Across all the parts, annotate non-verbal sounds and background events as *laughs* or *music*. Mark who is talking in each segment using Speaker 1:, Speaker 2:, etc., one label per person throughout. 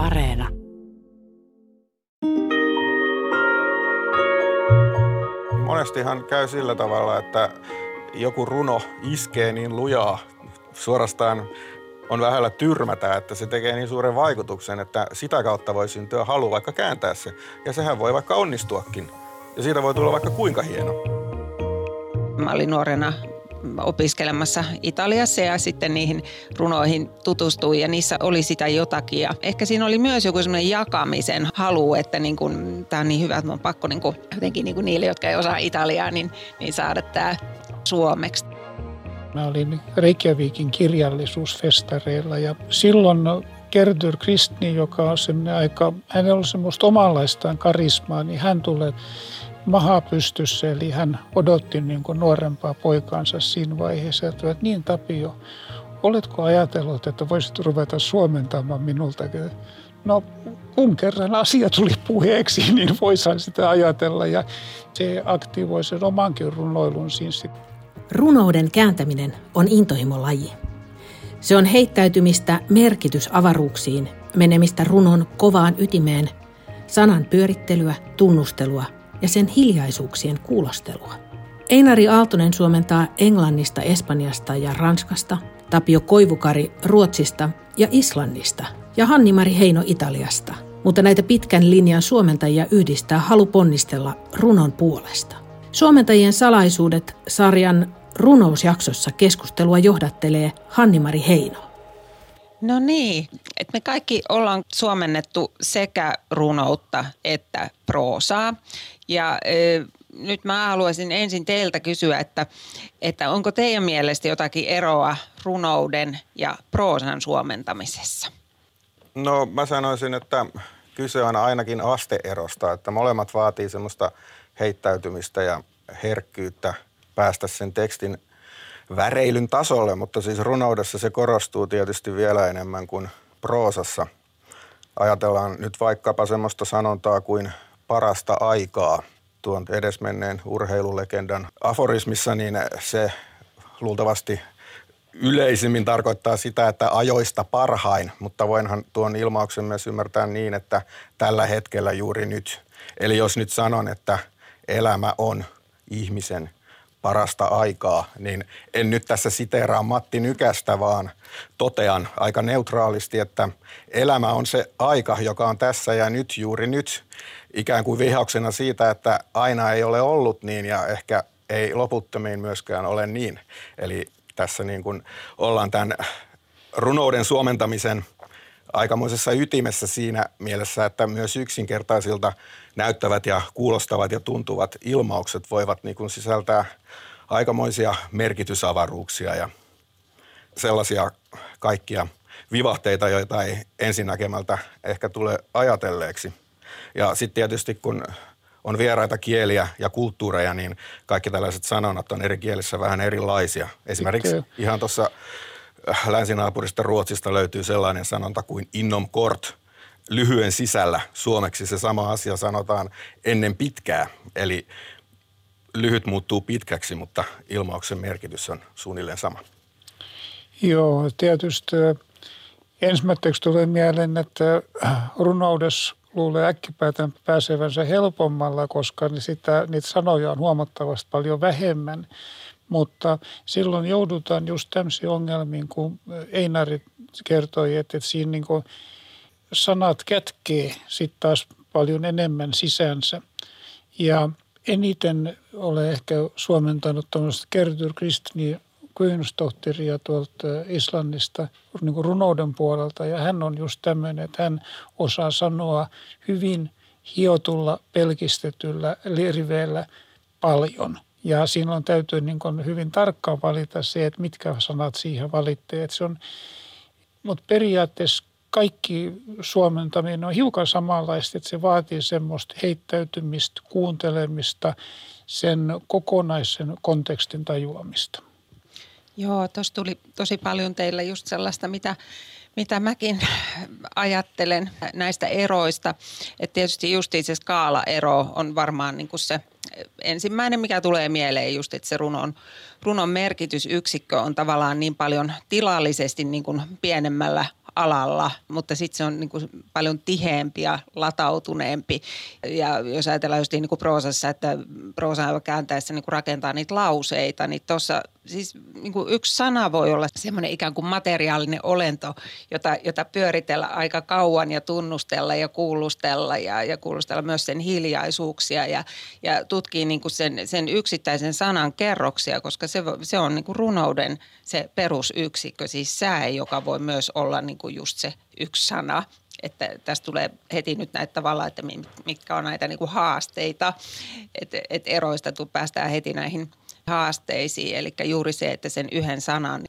Speaker 1: Areena.
Speaker 2: Monestihan käy sillä tavalla, että joku runo iskee niin lujaa, suorastaan on vähällä tyrmätä, että se tekee niin suuren vaikutuksen, että sitä kautta voi syntyä halu vaikka kääntää se. Ja sehän voi vaikka onnistuakin. Ja siitä voi tulla vaikka kuinka hieno.
Speaker 3: Mä olin nuorena opiskelemassa Italiassa ja sitten niihin runoihin tutustui ja niissä oli sitä jotakin. Ja ehkä siinä oli myös joku semmoinen jakamisen halu, että niin kun, tämä on niin hyvä, että mun on pakko niin kun, jotenkin niin niille, jotka ei osaa Italiaa, niin, niin saada tämä suomeksi.
Speaker 4: Mä olin Reykjavikin kirjallisuusfestareilla ja silloin Gerdur Kristni, joka on semmoinen aika, hänellä on semmoista omanlaistaan karismaa, niin hän tulee maha pystyssä, eli hän odotti niin kuin nuorempaa poikaansa siinä vaiheessa. Että niin Tapio, oletko ajatellut, että voisit ruveta suomentamaan minulta? No kun kerran asia tuli puheeksi, *laughs* niin voisin sitä ajatella ja se aktivoi sen omankin runoilun siinä.
Speaker 5: Runouden kääntäminen on intohimolaji. Se on heittäytymistä merkitysavaruuksiin, menemistä runon kovaan ytimeen, sanan pyörittelyä, tunnustelua ja sen hiljaisuuksien kuulostelua. Einari Aaltonen suomentaa Englannista, Espanjasta ja Ranskasta, Tapio Koivukari Ruotsista ja Islannista ja Hanni-Mari Heino Italiasta. Mutta näitä pitkän linjan suomentajia yhdistää halu ponnistella runon puolesta. Suomentajien salaisuudet sarjan runousjaksossa keskustelua johdattelee Hanni-Mari Heino.
Speaker 3: No niin, että me kaikki ollaan suomennettu sekä runoutta että proosaa. Ja e, nyt mä haluaisin ensin teiltä kysyä, että, että onko teidän mielestä jotakin eroa runouden ja proosan suomentamisessa?
Speaker 2: No mä sanoisin, että kyse on ainakin asteerosta, että molemmat vaatii semmoista heittäytymistä ja herkkyyttä päästä sen tekstin väreilyn tasolle, mutta siis runoudessa se korostuu tietysti vielä enemmän kuin proosassa. Ajatellaan nyt vaikkapa semmoista sanontaa kuin parasta aikaa tuon edesmenneen urheilulegendan aforismissa, niin se luultavasti yleisimmin tarkoittaa sitä, että ajoista parhain, mutta voinhan tuon ilmauksen myös ymmärtää niin, että tällä hetkellä juuri nyt. Eli jos nyt sanon, että elämä on ihmisen parasta aikaa, niin en nyt tässä siteeraa Matti Nykästä, vaan totean aika neutraalisti, että elämä on se aika, joka on tässä ja nyt juuri nyt, ikään kuin vihauksena siitä, että aina ei ole ollut niin ja ehkä ei loputtomiin myöskään ole niin. Eli tässä niin kuin ollaan tämän runouden suomentamisen aikamoisessa ytimessä siinä mielessä, että myös yksinkertaisilta näyttävät ja kuulostavat ja tuntuvat ilmaukset voivat niin kuin sisältää aikamoisia merkitysavaruuksia ja sellaisia kaikkia vivahteita, joita ei ensinnäkemältä ehkä tule ajatelleeksi. Ja sitten tietysti kun on vieraita kieliä ja kulttuureja, niin kaikki tällaiset sanonnat on eri kielissä vähän erilaisia. Esimerkiksi ihan tuossa länsinaapurista Ruotsista löytyy sellainen sanonta kuin innom kort, lyhyen sisällä. Suomeksi se sama asia sanotaan ennen pitkää. Eli lyhyt muuttuu pitkäksi, mutta ilmauksen merkitys on suunnilleen sama.
Speaker 4: Joo, tietysti ensimmäiseksi tulee mieleen, että runoudessa luulee äkkipäätään pääsevänsä helpommalla, koska sitä, niitä sanoja on huomattavasti paljon vähemmän. Mutta silloin joudutaan just tämmöisiin ongelmiin, kun Einari kertoi, että, että siinä niin sanat kätkee sitten taas paljon enemmän sisänsä. Ja eniten olen ehkä suomentanut tuommoista Gerdur Kristni Kynstohtiria tuolta Islannista niin kuin runouden puolelta. Ja hän on just tämmöinen, että hän osaa sanoa hyvin hiotulla, pelkistetyllä riveellä paljon. Ja silloin täytyy niin kuin hyvin tarkkaan valita se, että mitkä sanat siihen valitte. Että se on, mutta periaatteessa kaikki suomentaminen on hiukan samanlaista, että se vaatii semmoista heittäytymistä, kuuntelemista, sen kokonaisen kontekstin tajuamista.
Speaker 3: Joo, tuossa tuli tosi paljon teille just sellaista, mitä, mitä mäkin ajattelen näistä eroista. Että tietysti justiin se skaala-ero on varmaan niin kuin se ensimmäinen, mikä tulee mieleen just, että se runon, runon merkitysyksikkö on tavallaan niin paljon tilallisesti niin kuin pienemmällä alalla, mutta sitten se on niin kuin paljon tiheempi ja latautuneempi. Ja jos ajatellaan just niin kuin proosassa, että proosa kääntäessä niin kuin rakentaa niitä lauseita, niin tuossa siis niin kuin yksi sana voi olla semmoinen ikään kuin materiaalinen olento, jota, jota pyöritellä aika kauan ja tunnustella ja kuulustella ja, ja kuulustella myös sen hiljaisuuksia ja, ja tutkii niin kuin sen, sen yksittäisen sanan kerroksia, koska se, se on niin kuin runouden se perusyksikkö, siis sää, joka voi myös olla niin kuin just se yksi sana. Että tästä tulee heti nyt näitä tavalla, että mitkä on näitä niin kuin haasteita, että et eroista päästään heti näihin haasteisiin. Eli juuri se, että sen yhden sanan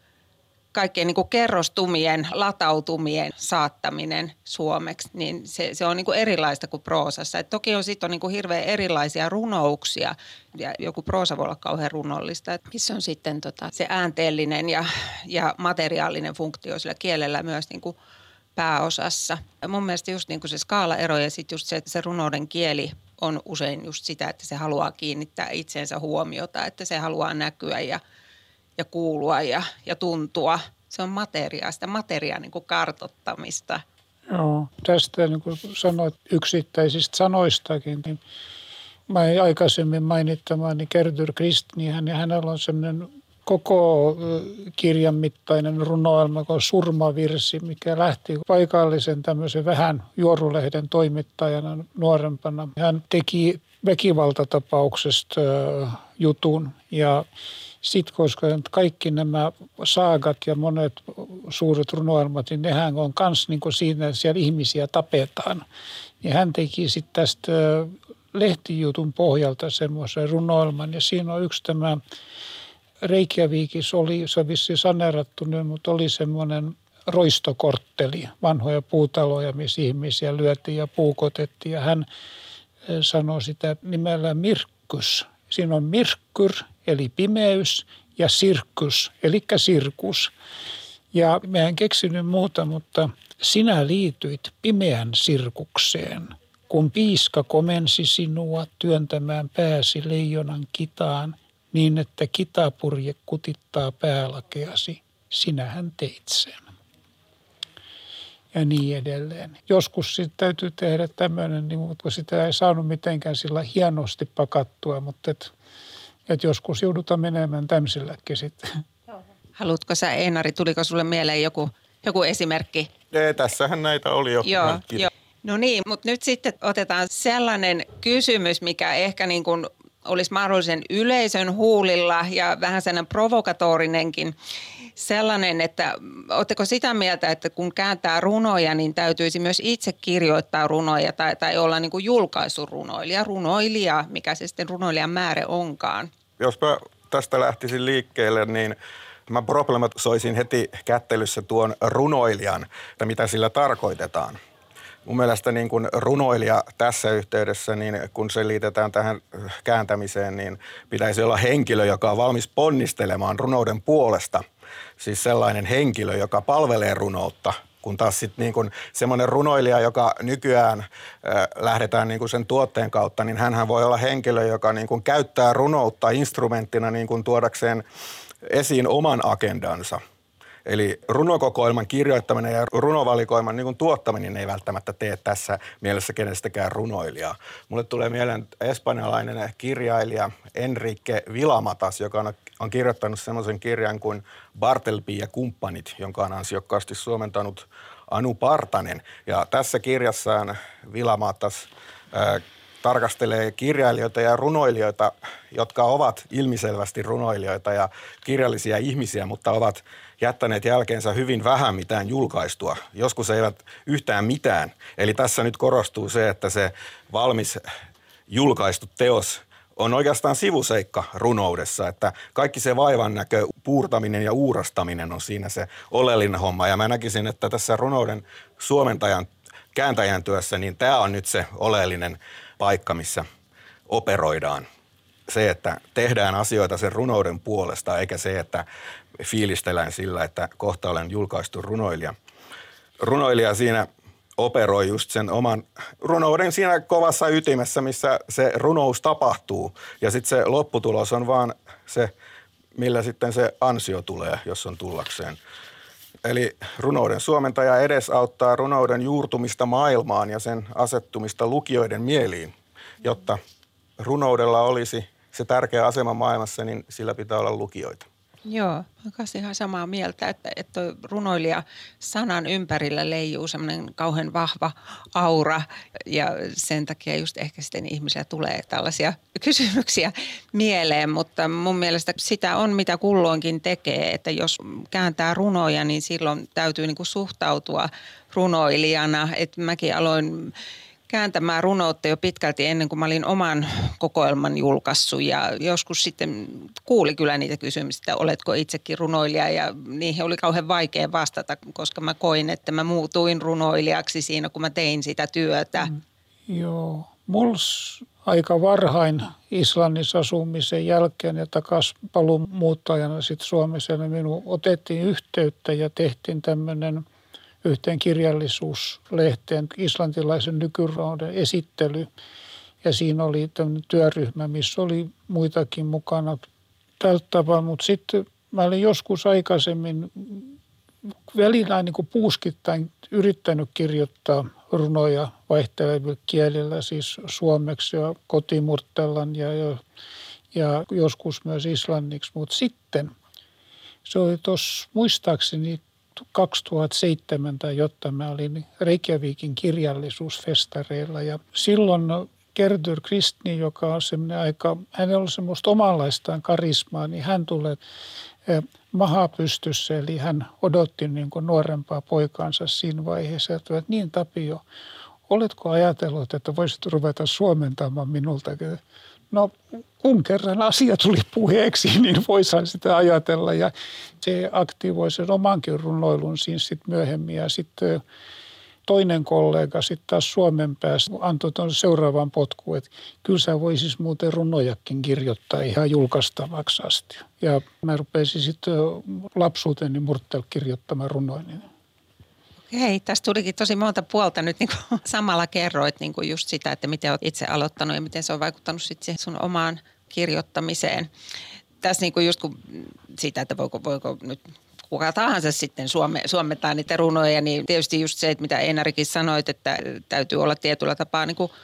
Speaker 3: kaikkien niin kuin kerrostumien, latautumien saattaminen suomeksi, niin se, se on niin kuin erilaista kuin proosassa. Et toki on sitten niin kuin hirveän erilaisia runouksia ja joku proosa voi olla kauhean runollista, että missä on sitten tota, se äänteellinen ja, ja materiaalinen funktio sillä kielellä myös niin kuin pääosassa. Ja mun mielestä just niin kuin se skaalaero ja sitten just se, se runouden kieli on usein just sitä, että se haluaa kiinnittää itseensä huomiota, että se haluaa näkyä ja – ja kuulua ja, ja tuntua. Se on materiaa, sitä materiaa niin kuin kartottamista.
Speaker 4: Joo, tästä niin kuin sanoit yksittäisistä sanoistakin, niin mä aikaisemmin mainittamani Gerdur Krist, niin hän, hänellä on semmoinen koko kirjan mittainen runoelma kuin Surmavirsi, mikä lähti paikallisen tämmöisen vähän juorulehden toimittajana nuorempana. Hän teki väkivaltatapauksesta jutun ja sitten koska kaikki nämä saagat ja monet suuret runoelmat, niin nehän on myös niin siinä, että siellä ihmisiä tapetaan. Ja hän teki sitten tästä lehtijutun pohjalta semmoisen runoelman ja siinä on yksi tämä Reykjavikissa oli, se on vissi saneerattu nyt, mutta oli semmoinen roistokortteli, vanhoja puutaloja, missä ihmisiä lyötiin ja puukotettiin. Ja hän sanoi sitä nimellä Mirkkus. Siinä on Mirkkur eli pimeys, ja sirkus, eli sirkus. Ja mä en keksinyt muuta, mutta sinä liityit pimeän sirkukseen, kun piiska komensi sinua työntämään pääsi leijonan kitaan niin, että kitapurje kutittaa päälakeasi. Sinähän teit sen. Ja niin edelleen. Joskus sitten täytyy tehdä tämmöinen, niin, mutta sitä ei saanut mitenkään sillä hienosti pakattua, mutta et että joskus joudutaan menemään tämmöiselläkin sitten. *laughs*
Speaker 3: Haluatko sä Einari, tuliko sulle mieleen joku, joku esimerkki?
Speaker 2: Ei, tässähän näitä oli jo.
Speaker 3: Joo, jo. No niin, mutta nyt sitten otetaan sellainen kysymys, mikä ehkä niin kuin olisi mahdollisen yleisön huulilla ja vähän sellainen provokatorinenkin sellainen, että oletteko sitä mieltä, että kun kääntää runoja, niin täytyisi myös itse kirjoittaa runoja tai, tai olla niin kuin julkaisurunoilija, runoilija, mikä se sitten runoilijan määrä onkaan?
Speaker 2: Jos mä tästä lähtisin liikkeelle, niin mä problematisoisin heti kättelyssä tuon runoilijan, että mitä sillä tarkoitetaan. Mun mielestä niin kuin runoilija tässä yhteydessä, niin kun se liitetään tähän kääntämiseen, niin pitäisi olla henkilö, joka on valmis ponnistelemaan runouden puolesta. Siis sellainen henkilö, joka palvelee runoutta – kun taas sitten niin semmoinen runoilija, joka nykyään äh, lähdetään niin sen tuotteen kautta, niin hän voi olla henkilö, joka niin kuin käyttää runoutta instrumenttina niin kuin tuodakseen esiin oman agendansa. Eli runokokoelman kirjoittaminen ja runovalikoiman niin tuottaminen ei välttämättä tee tässä mielessä kenestäkään runoilijaa. Mulle tulee mieleen espanjalainen kirjailija Enrique Vilamatas, joka on, on kirjoittanut semmoisen kirjan kuin Bartelby ja kumppanit, jonka on ansiokkaasti suomentanut Anu Partanen. Ja tässä kirjassaan Vilamatas äh, tarkastelee kirjailijoita ja runoilijoita, jotka ovat ilmiselvästi runoilijoita ja kirjallisia ihmisiä, mutta ovat jättäneet jälkeensä hyvin vähän mitään julkaistua. Joskus eivät yhtään mitään. Eli tässä nyt korostuu se, että se valmis julkaistu teos on oikeastaan sivuseikka runoudessa, että kaikki se vaivan näkö, puurtaminen ja uurastaminen on siinä se oleellinen homma. Ja mä näkisin, että tässä runouden suomentajan, kääntäjän työssä, niin tämä on nyt se oleellinen paikka, missä operoidaan. Se, että tehdään asioita sen runouden puolesta, eikä se, että fiilistellään sillä, että kohta olen julkaistu runoilija. Runoilija siinä operoi just sen oman runouden siinä kovassa ytimessä, missä se runous tapahtuu. Ja sitten se lopputulos on vaan se, millä sitten se ansio tulee, jos on tullakseen. Eli runouden suomentaja edesauttaa runouden juurtumista maailmaan ja sen asettumista lukijoiden mieliin, jotta runoudella olisi se tärkeä asema maailmassa, niin sillä pitää olla lukijoita.
Speaker 3: Joo, olen ihan samaa mieltä, että, että runoilija sanan ympärillä leijuu semmoinen kauhean vahva aura ja sen takia just ehkä sitten ihmisillä tulee tällaisia *laughs* kysymyksiä mieleen, mutta mun mielestä sitä on mitä kulloinkin tekee, että jos kääntää runoja, niin silloin täytyy niin kuin suhtautua runoilijana, että mäkin aloin kääntämään runoutta jo pitkälti ennen kuin mä olin oman kokoelman julkaissut ja joskus sitten kuuli kyllä niitä kysymyksiä, että oletko itsekin runoilija ja niihin oli kauhean vaikea vastata, koska mä koin, että mä muutuin runoilijaksi siinä, kun mä tein sitä työtä. Mm.
Speaker 4: Joo, mulla aika varhain Islannissa asumisen jälkeen ja takaisin paluun muuttajana sitten Suomessa, niin minun otettiin yhteyttä ja tehtiin tämmöinen – yhteen kirjallisuuslehteen islantilaisen nykyrauden esittely. Ja siinä oli tämmöinen työryhmä, missä oli muitakin mukana tältä tapaa. Mutta sitten mä olin joskus aikaisemmin välillä niin kuin puuskittain yrittänyt kirjoittaa runoja vaihtelevilla kielillä, siis suomeksi ja kotimurtellan ja, ja, ja joskus myös islanniksi. Mutta sitten se oli tuossa muistaakseni 2007 tai jotta mä olin Reykjavikin kirjallisuusfestareilla. Ja silloin Gerdur Kristni, joka on semmoinen aika, hänellä on semmoista omanlaistaan karismaa, niin hän tulee eh, maha pystyssä, eli hän odotti niin kuin nuorempaa poikaansa siinä vaiheessa, että niin Tapio, oletko ajatellut, että voisit ruveta suomentamaan minulta No kun kerran asia tuli puheeksi, *laughs* niin voisihan sitä ajatella ja se aktivoi sen omankin runoilun siinä sitten myöhemmin ja sitten toinen kollega sitten taas Suomen päästä antoi tuon seuraavan potkuun, että kyllä sä voisis muuten runojakin kirjoittaa ihan julkaistavaksi asti. Ja mä rupesin sitten lapsuuteni murtel kirjoittamaan runoja.
Speaker 3: Hei, tästä tulikin tosi monta puolta nyt niin kuin *laughs* samalla kerroit niin kuin just sitä, että miten olet itse aloittanut ja miten se on vaikuttanut sitten sun omaan kirjoittamiseen. Tässä niin kuin just kun sitä, että voiko, voiko nyt kuka tahansa sitten suome, suometaan niitä runoja, niin tietysti just se, että mitä Einarikin sanoit, että täytyy olla tietyllä tapaa niin kuin –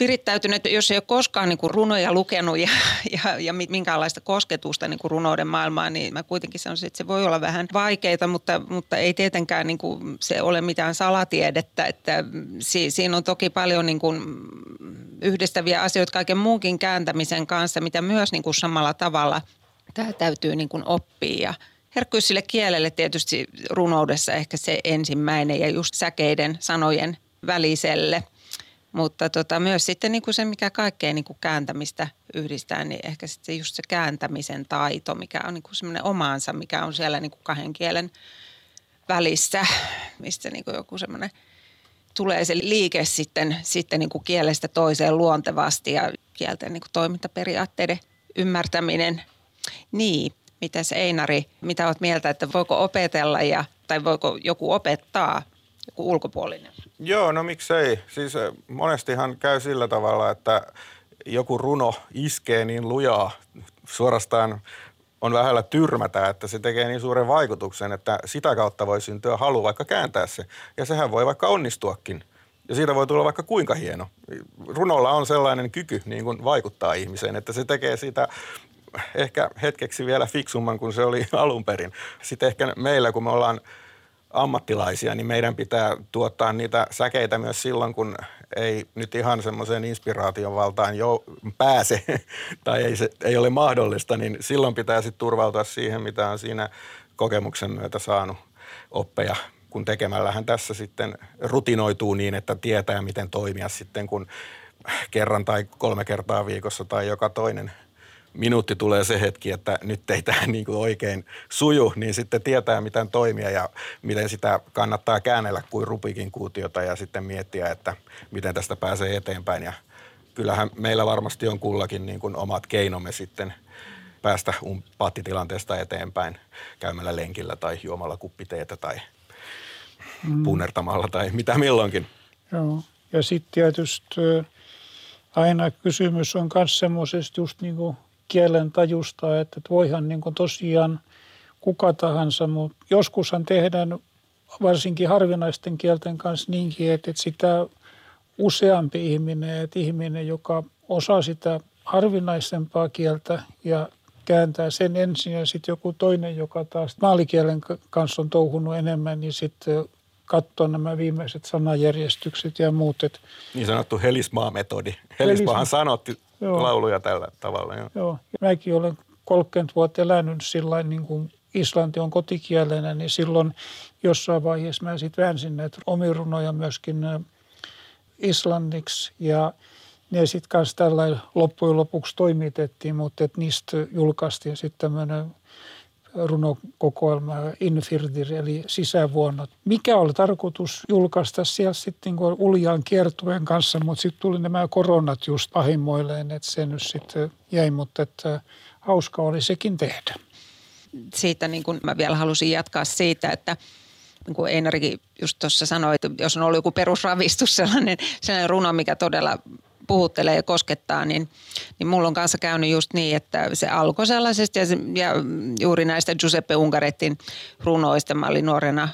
Speaker 3: virittäytynyt, jos ei ole koskaan niin kuin runoja lukenut ja, ja, ja minkäänlaista kosketusta niin kuin runouden maailmaan, niin mä kuitenkin sanoisin, että se voi olla vähän vaikeita, mutta, mutta ei tietenkään niin kuin se ole mitään salatiedettä. Että si, siinä on toki paljon niin kuin yhdistäviä asioita kaiken muunkin kääntämisen kanssa, mitä myös niin kuin samalla tavalla tämä täytyy niin kuin oppia. Ja herkkyys sille kielelle tietysti runoudessa ehkä se ensimmäinen ja just säkeiden sanojen väliselle – mutta tota, myös sitten niin kuin se, mikä kaikkea niin kuin kääntämistä yhdistää, niin ehkä sitten just se kääntämisen taito, mikä on niin kuin semmoinen omaansa, mikä on siellä niin kuin kahden kielen välissä, mistä niin kuin joku semmoinen tulee se liike sitten, sitten niin kuin kielestä toiseen luontevasti ja kielten niin kuin toimintaperiaatteiden ymmärtäminen. Niin, mitä se Einari, mitä olet mieltä, että voiko opetella ja, tai voiko joku opettaa joku ulkopuolinen?
Speaker 2: Joo, no miksei. Siis eh, monestihan käy sillä tavalla, että joku runo iskee niin lujaa, suorastaan on vähällä tyrmätä, että se tekee niin suuren vaikutuksen, että sitä kautta voi syntyä halu vaikka kääntää se. Ja sehän voi vaikka onnistuakin. Ja siitä voi tulla vaikka kuinka hieno. Runolla on sellainen kyky niin kuin vaikuttaa ihmiseen, että se tekee siitä ehkä hetkeksi vielä fiksumman kuin se oli *laughs* alun perin. Sitten ehkä meillä, kun me ollaan – ammattilaisia, niin meidän pitää tuottaa niitä säkeitä myös silloin, kun ei nyt ihan semmoiseen inspiraation valtaan jo pääse *laughs* tai ei, se, ei ole mahdollista, niin silloin pitää sitten turvautua siihen, mitä on siinä kokemuksen myötä saanut oppeja kun tekemällähän tässä sitten rutinoituu niin, että tietää, miten toimia sitten, kun kerran tai kolme kertaa viikossa tai joka toinen – minuutti tulee se hetki, että nyt ei tämä niin kuin oikein suju, niin sitten tietää, miten toimia ja miten sitä kannattaa käännellä kuin rupikin kuutiota ja sitten miettiä, että miten tästä pääsee eteenpäin. Ja kyllähän meillä varmasti on kullakin niin kuin omat keinomme sitten päästä pattitilanteesta eteenpäin käymällä lenkillä tai juomalla kuppiteetä tai mm. punnertamalla tai mitä milloinkin.
Speaker 4: Joo, ja sitten tietysti aina kysymys on myös semmoisesta just niin kuin kielen tajusta, että voihan niin kuin tosiaan kuka tahansa, mutta joskushan tehdään varsinkin harvinaisten kielten kanssa niinkin, että sitä useampi ihminen, että ihminen, joka osaa sitä harvinaisempaa kieltä ja kääntää sen ensin ja sitten joku toinen, joka taas maalikielen kanssa on touhunut enemmän, niin sitten katsoa nämä viimeiset sanajärjestykset ja muut. Et
Speaker 2: niin sanottu Helismaa-metodi. Helismaahan sanotti joo. lauluja tällä tavalla. Joo.
Speaker 4: joo. Mäkin olen 30 vuotta elänyt sillä niin kuin islanti on kotikielenä, niin silloin jossain vaiheessa mä sitten väänsin näitä omirunoja myöskin islanniksi ja ne sitten kanssa tällä loppujen lopuksi toimitettiin, mutta et niistä julkaistiin sitten tämmöinen runokokoelma Infirdir eli sisävuonna. Mikä oli tarkoitus julkaista siellä sitten niin Uljaan kiertueen kanssa, mutta sitten tuli nämä koronat just pahimmoilleen, että se nyt sitten jäi, mutta että hauska oli sekin tehdä.
Speaker 3: Siitä niin kuin mä vielä halusin jatkaa siitä, että niin kuin Einarikin just tuossa sanoi, että jos on ollut joku perusravistus sellainen, sellainen runo, mikä todella puhuttelee ja koskettaa, niin, niin mulla on kanssa käynyt just niin, että se alkoi sellaisesti ja, se, ja juuri näistä Giuseppe Ungarettin runoista mä olin nuorena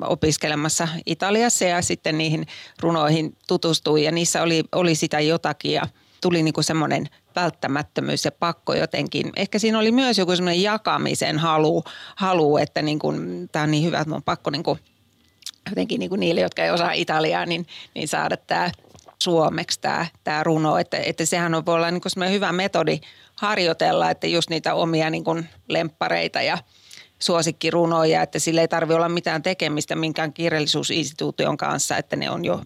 Speaker 3: opiskelemassa Italiassa ja sitten niihin runoihin tutustuin ja niissä oli, oli sitä jotakin ja tuli niin kuin semmoinen välttämättömyys ja pakko jotenkin. Ehkä siinä oli myös joku semmoinen jakamisen halu, halu että niin kuin, tämä on niin hyvä, että mun on pakko niin kuin, jotenkin niin kuin niille, jotka ei osaa Italiaa, niin, niin saada tämä suomeksi tämä, tämä runo. Että, että sehän on, voi olla niin kuin hyvä metodi harjoitella, että just niitä omia niin kuin lemppareita ja suosikkirunoja, että sille ei tarvitse olla mitään tekemistä minkään kirjallisuusinstituution kanssa, että ne on jo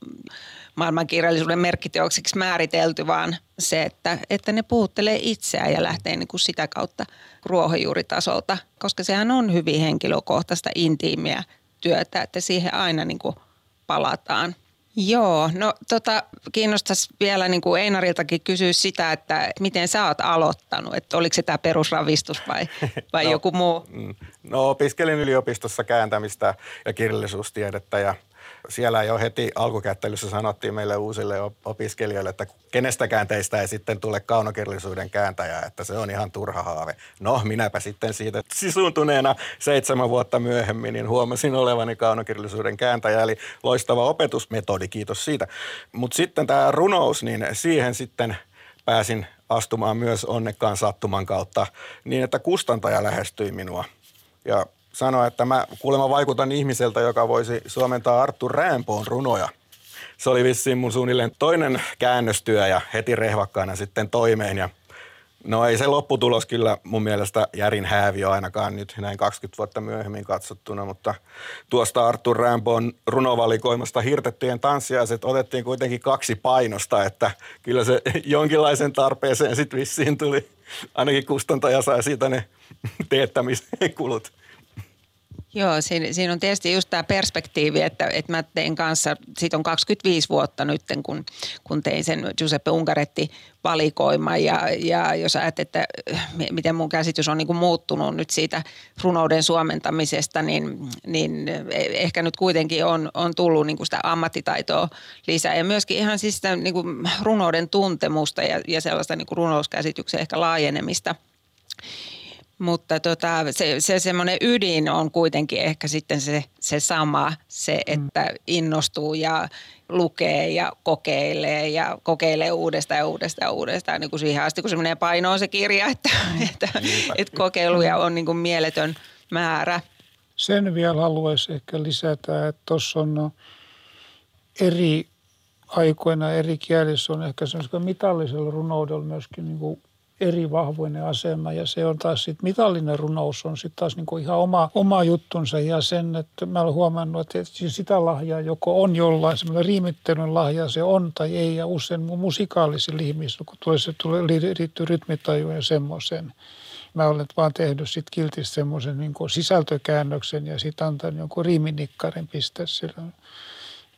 Speaker 3: maailmankirjallisuuden merkkiteoksiksi määritelty, vaan se, että, että ne puhuttelee itseään ja lähtee niin kuin sitä kautta ruohonjuuritasolta, koska sehän on hyvin henkilökohtaista, intiimiä työtä, että siihen aina niin kuin palataan. Joo, no tota, kiinnostaisi vielä niin kuin Einariltakin kysyä sitä, että miten sä oot aloittanut, että oliko se tämä perusravistus vai, *laughs* vai no, joku muu? Mm.
Speaker 2: No opiskelin yliopistossa kääntämistä ja kirjallisuustiedettä ja siellä jo heti alkukättelyssä sanottiin meille uusille opiskelijoille, että kenestäkään teistä ei sitten tule kaunokirjallisuuden kääntäjä, että se on ihan turha haave. No, minäpä sitten siitä sisuntuneena seitsemän vuotta myöhemmin, niin huomasin olevani kaunokirjallisuuden kääntäjä, eli loistava opetusmetodi, kiitos siitä. Mutta sitten tämä runous, niin siihen sitten pääsin astumaan myös onnekkaan sattuman kautta niin, että kustantaja lähestyi minua. Ja sanoa, että mä kuulemma vaikutan ihmiseltä, joka voisi suomentaa Arttu Räämpoon runoja. Se oli vissiin mun suunnilleen toinen käännöstyö ja heti rehvakkaana sitten toimeen. Ja no ei se lopputulos kyllä mun mielestä järin hääviö ainakaan nyt näin 20 vuotta myöhemmin katsottuna, mutta tuosta Arttu Rämpoon runovalikoimasta hirtettyjen tanssiaiset otettiin kuitenkin kaksi painosta, että kyllä se jonkinlaisen tarpeeseen sitten vissiin tuli. Ainakin kustantaja sai siitä ne teettämiskulut.
Speaker 3: Joo, siinä, siinä on tietysti just tämä perspektiivi, että, että mä tein kanssa, siitä on 25 vuotta nyt, kun, kun tein sen Giuseppe Ungaretti valikoima ja, ja jos ajattelet, että miten mun käsitys on niin kuin muuttunut nyt siitä runouden suomentamisesta, niin, niin ehkä nyt kuitenkin on, on tullut niin kuin sitä ammattitaitoa lisää ja myöskin ihan siis sitä niin kuin runouden tuntemusta ja, ja sellaista niin kuin runouskäsityksen ehkä laajenemista. Mutta tota, se, se semmoinen ydin on kuitenkin ehkä sitten se, se sama, se, mm. että innostuu ja lukee ja kokeilee ja kokeilee uudestaan ja uudestaan ja uudestaan niin kuin siihen asti, kun se menee painoon se kirja, *laughs* että, mm. että, että kokeiluja on niin kuin mieletön määrä.
Speaker 4: Sen vielä haluaisin ehkä lisätä, että tuossa on eri aikoina eri kielissä on ehkä semmoisella mitallisella runoudella myöskin niin kuin eri vahvoinen asema ja se on taas sitten mitallinen runous on sitten taas niinku ihan oma, oma juttunsa ja sen, että mä olen huomannut, että sitä lahjaa joko on jollain semmoinen riimittelyn lahja se on tai ei ja usein musikaalisilla ihmisillä, kun tulee, se tulee, liittyy rytmitajuun ja semmoisen. Mä olen vaan tehnyt sitten kiltisti semmoisen niin sisältökäännöksen ja sitten antanut jonkun riiminikkarin pistää sillä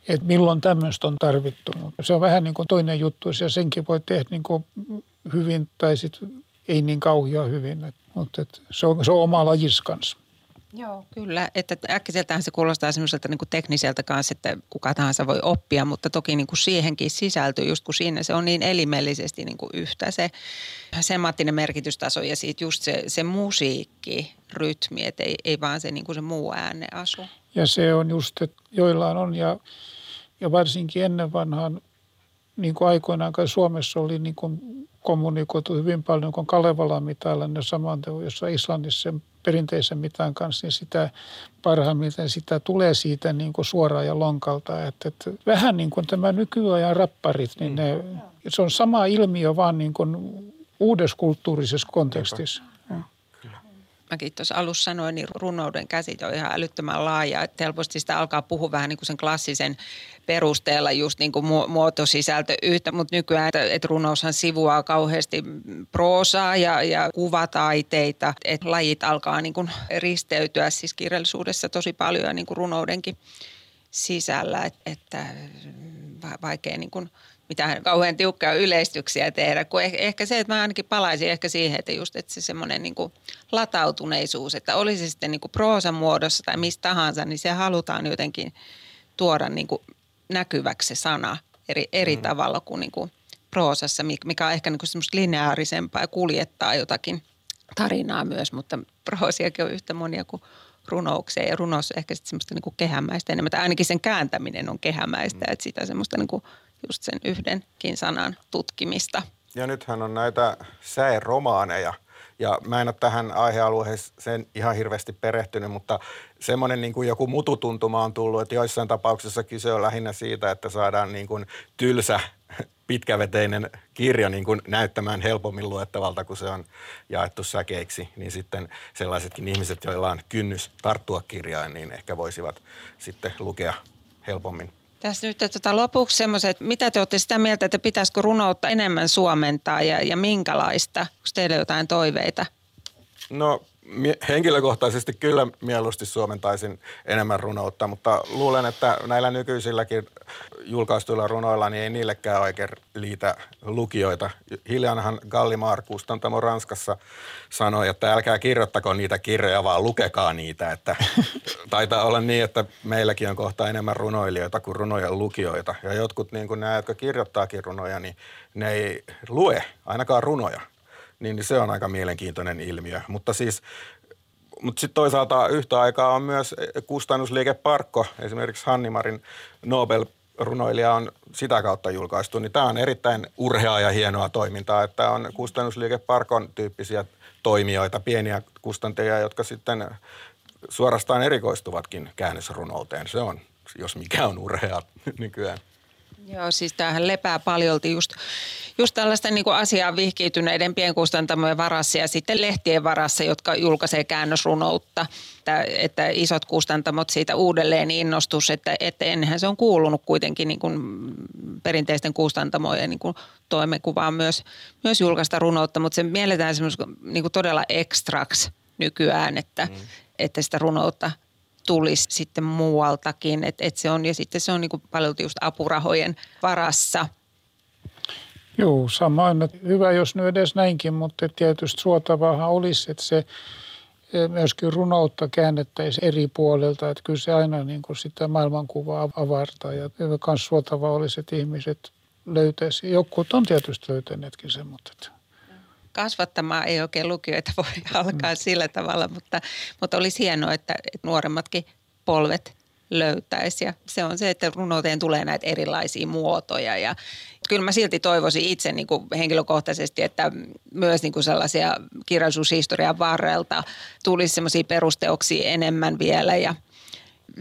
Speaker 4: että milloin tämmöistä on tarvittu. Se on vähän niin kuin toinen juttu, ja senkin voi tehdä niin kuin hyvin tai sitten ei niin kauhean hyvin. Et, mutta et se, on, se on oma lajis kanssa.
Speaker 3: Joo, kyllä. Että äkkiseltähän se kuulostaa semmoiselta niin kuin tekniseltä kanssa, että kuka tahansa voi oppia, mutta toki niin kuin siihenkin sisältyy, just kun siinä se on niin elimellisesti niin kuin yhtä se semaattinen merkitystaso ja sitten just se, se musiikki, rytmi, että ei, ei vaan se, niin kuin se muu asu.
Speaker 4: Ja se on just, että joillain on ja, ja varsinkin ennen vanhaan, niin kuin aikoinaan kai Suomessa oli niin kuin kommunikoitu hyvin paljon, kun Kalevalan mitalla ne saman jossa Islannissa sen perinteisen mitan kanssa, niin sitä parhaimmillaan sitä tulee siitä niin kuin suoraan ja lonkalta. Että, että vähän niin kuin tämä nykyajan rapparit, niin ne, se on sama ilmiö vaan niin kuin uudessa kulttuurisessa kontekstissa
Speaker 3: mäkin tuossa alussa sanoin, niin runouden käsite on ihan älyttömän laaja. Että helposti sitä alkaa puhua vähän niin kuin sen klassisen perusteella just niin kuin muotosisältö yhtä, mutta nykyään, että, että runoushan sivuaa kauheasti proosaa ja, ja kuvataiteita, että lajit alkaa niin kuin risteytyä siis kirjallisuudessa tosi paljon ja niin kuin runoudenkin sisällä, että, että vaikea niin kuin – mitään kauhean tiukkaa yleistyksiä tehdä, kun ehkä se, että mä ainakin palaisin ehkä siihen, että just että se semmoinen niin latautuneisuus, että olisi se sitten niin proosan muodossa tai mistä tahansa, niin se halutaan jotenkin tuoda niin kuin näkyväksi se sana eri, eri mm. tavalla kuin, niin kuin proosassa, mikä on ehkä niin kuin semmoista lineaarisempaa ja kuljettaa jotakin tarinaa myös, mutta proosiakin on yhtä monia kuin runouksia ja runous ehkä sitten semmoista niin kuin kehämäistä enemmän, tai ainakin sen kääntäminen on kehämäistä, mm. että sitä semmoista niin kuin – just sen yhdenkin sanan tutkimista.
Speaker 2: Ja nythän on näitä säeromaaneja, ja mä en ole tähän aihealueeseen ihan hirveästi perehtynyt, mutta semmoinen niin kuin joku mututuntuma on tullut, että joissain tapauksissa kyse on lähinnä siitä, että saadaan niin kuin tylsä pitkäveteinen kirja niin kuin näyttämään helpommin luettavalta, kun se on jaettu säkeiksi, niin sitten sellaisetkin ihmiset, joilla on kynnys tarttua kirjaan, niin ehkä voisivat sitten lukea helpommin
Speaker 3: tässä nyt tota, lopuksi semmoiset, mitä te olette sitä mieltä, että pitäisikö runoutta enemmän suomentaa ja, ja minkälaista? Onko teillä jotain toiveita?
Speaker 2: No henkilökohtaisesti kyllä mieluusti suomentaisin enemmän runoutta, mutta luulen, että näillä nykyisilläkin julkaistuilla runoilla niin ei niillekään oikein liitä lukijoita. Hiljanhan Gallimar Kustantamo Ranskassa sanoi, että älkää kirjoittako niitä kirjoja, vaan lukekaa niitä. Että *laughs* taitaa olla niin, että meilläkin on kohta enemmän runoilijoita kuin runojen lukijoita. Ja jotkut niin kuin nämä, jotka kirjoittaakin runoja, niin ne ei lue ainakaan runoja niin, niin se on aika mielenkiintoinen ilmiö. Mutta siis mutta sitten toisaalta yhtä aikaa on myös kustannusliike Parkko, esimerkiksi Hannimarin Nobel-runoilija on sitä kautta julkaistu, niin tämä on erittäin urheaa ja hienoa toimintaa, että on kustannusliike Parkon tyyppisiä toimijoita, pieniä kustantajia, jotka sitten suorastaan erikoistuvatkin käännösrunouteen. Se on, jos mikä on urhea *laughs* nykyään.
Speaker 3: Joo, siis tämähän lepää paljolti just, just tällaisten niin asiaan vihkiytyneiden pienkustantamojen varassa ja sitten lehtien varassa, jotka julkaisee käännösrunoutta. Että, että isot kustantamot siitä uudelleen innostus, että, että ennenhän se on kuulunut kuitenkin niin kuin perinteisten kustantamojen niin kuin toimenkuvaan myös, myös julkaista runoutta, mutta se mielletään niin kuin todella ekstraksi nykyään, että, mm. että sitä runoutta – tulisi sitten muualtakin. Et, et se on, ja sitten se on niin paljon just apurahojen varassa.
Speaker 4: Joo, samoin. Hyvä, jos nyt edes näinkin, mutta tietysti suotavaahan olisi, että se e, myöskin runoutta käännettäisiin eri puolelta. Että kyllä se aina niin kuin sitä maailmankuvaa avartaa ja myös suotavaa olisi, että ihmiset löytäisi. Jokut on tietysti löytäneetkin sen, mutta että
Speaker 3: kasvattamaan ei oikein lukijoita voi alkaa mm. sillä tavalla, mutta, mutta olisi hienoa, että, että nuoremmatkin polvet löytäisi. Ja se on se, että runouteen tulee näitä erilaisia muotoja. Ja kyllä mä silti toivoisin itse niin kuin henkilökohtaisesti, että myös niin kuin sellaisia kirjallisuushistorian varrelta tulisi sellaisia perusteoksia enemmän vielä ja –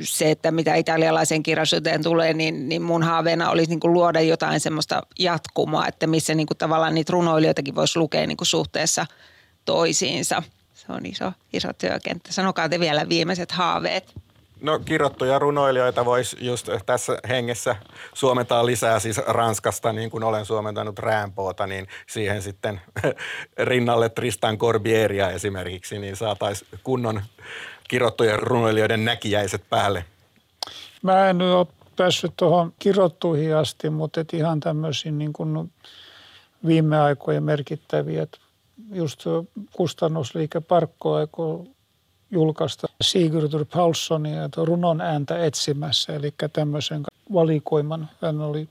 Speaker 3: se, että mitä italialaisen kirjallisuuteen tulee, niin, niin mun haaveena olisi niin kuin luoda jotain semmoista jatkumaa, että missä niin kuin tavallaan niitä runoilijoitakin voisi lukea niin kuin suhteessa toisiinsa. Se on iso, iso työkenttä. Sanokaa te vielä viimeiset haaveet.
Speaker 2: No kirjoittuja runoilijoita voisi just tässä hengessä suomentaa lisää siis Ranskasta, niin kuin olen suomentanut Rämpoota, niin siihen sitten *laughs* rinnalle Tristan Corbieria esimerkiksi, niin saataisiin kunnon kirottujen runoilijoiden näkijäiset päälle?
Speaker 4: Mä en ole päässyt tuohon kirottuihin asti, mutta et ihan tämmöisiin niin kuin viime aikojen merkittäviä, just kustannusliike Parkko julkaista Sigurdur Paulsonia runon ääntä etsimässä, eli tämmöisen valikoiman. Hän oli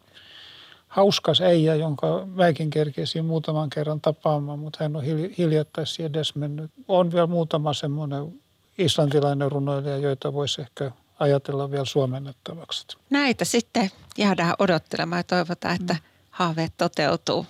Speaker 4: hauskas äijä, jonka mäkin kerkesin muutaman kerran tapaamaan, mutta hän on hiljattain edes mennyt. On vielä muutama semmoinen islantilainen runoilija, joita voisi ehkä ajatella vielä suomennettavaksi.
Speaker 3: Näitä sitten jäädään odottelemaan ja toivotaan, että haaveet toteutuu.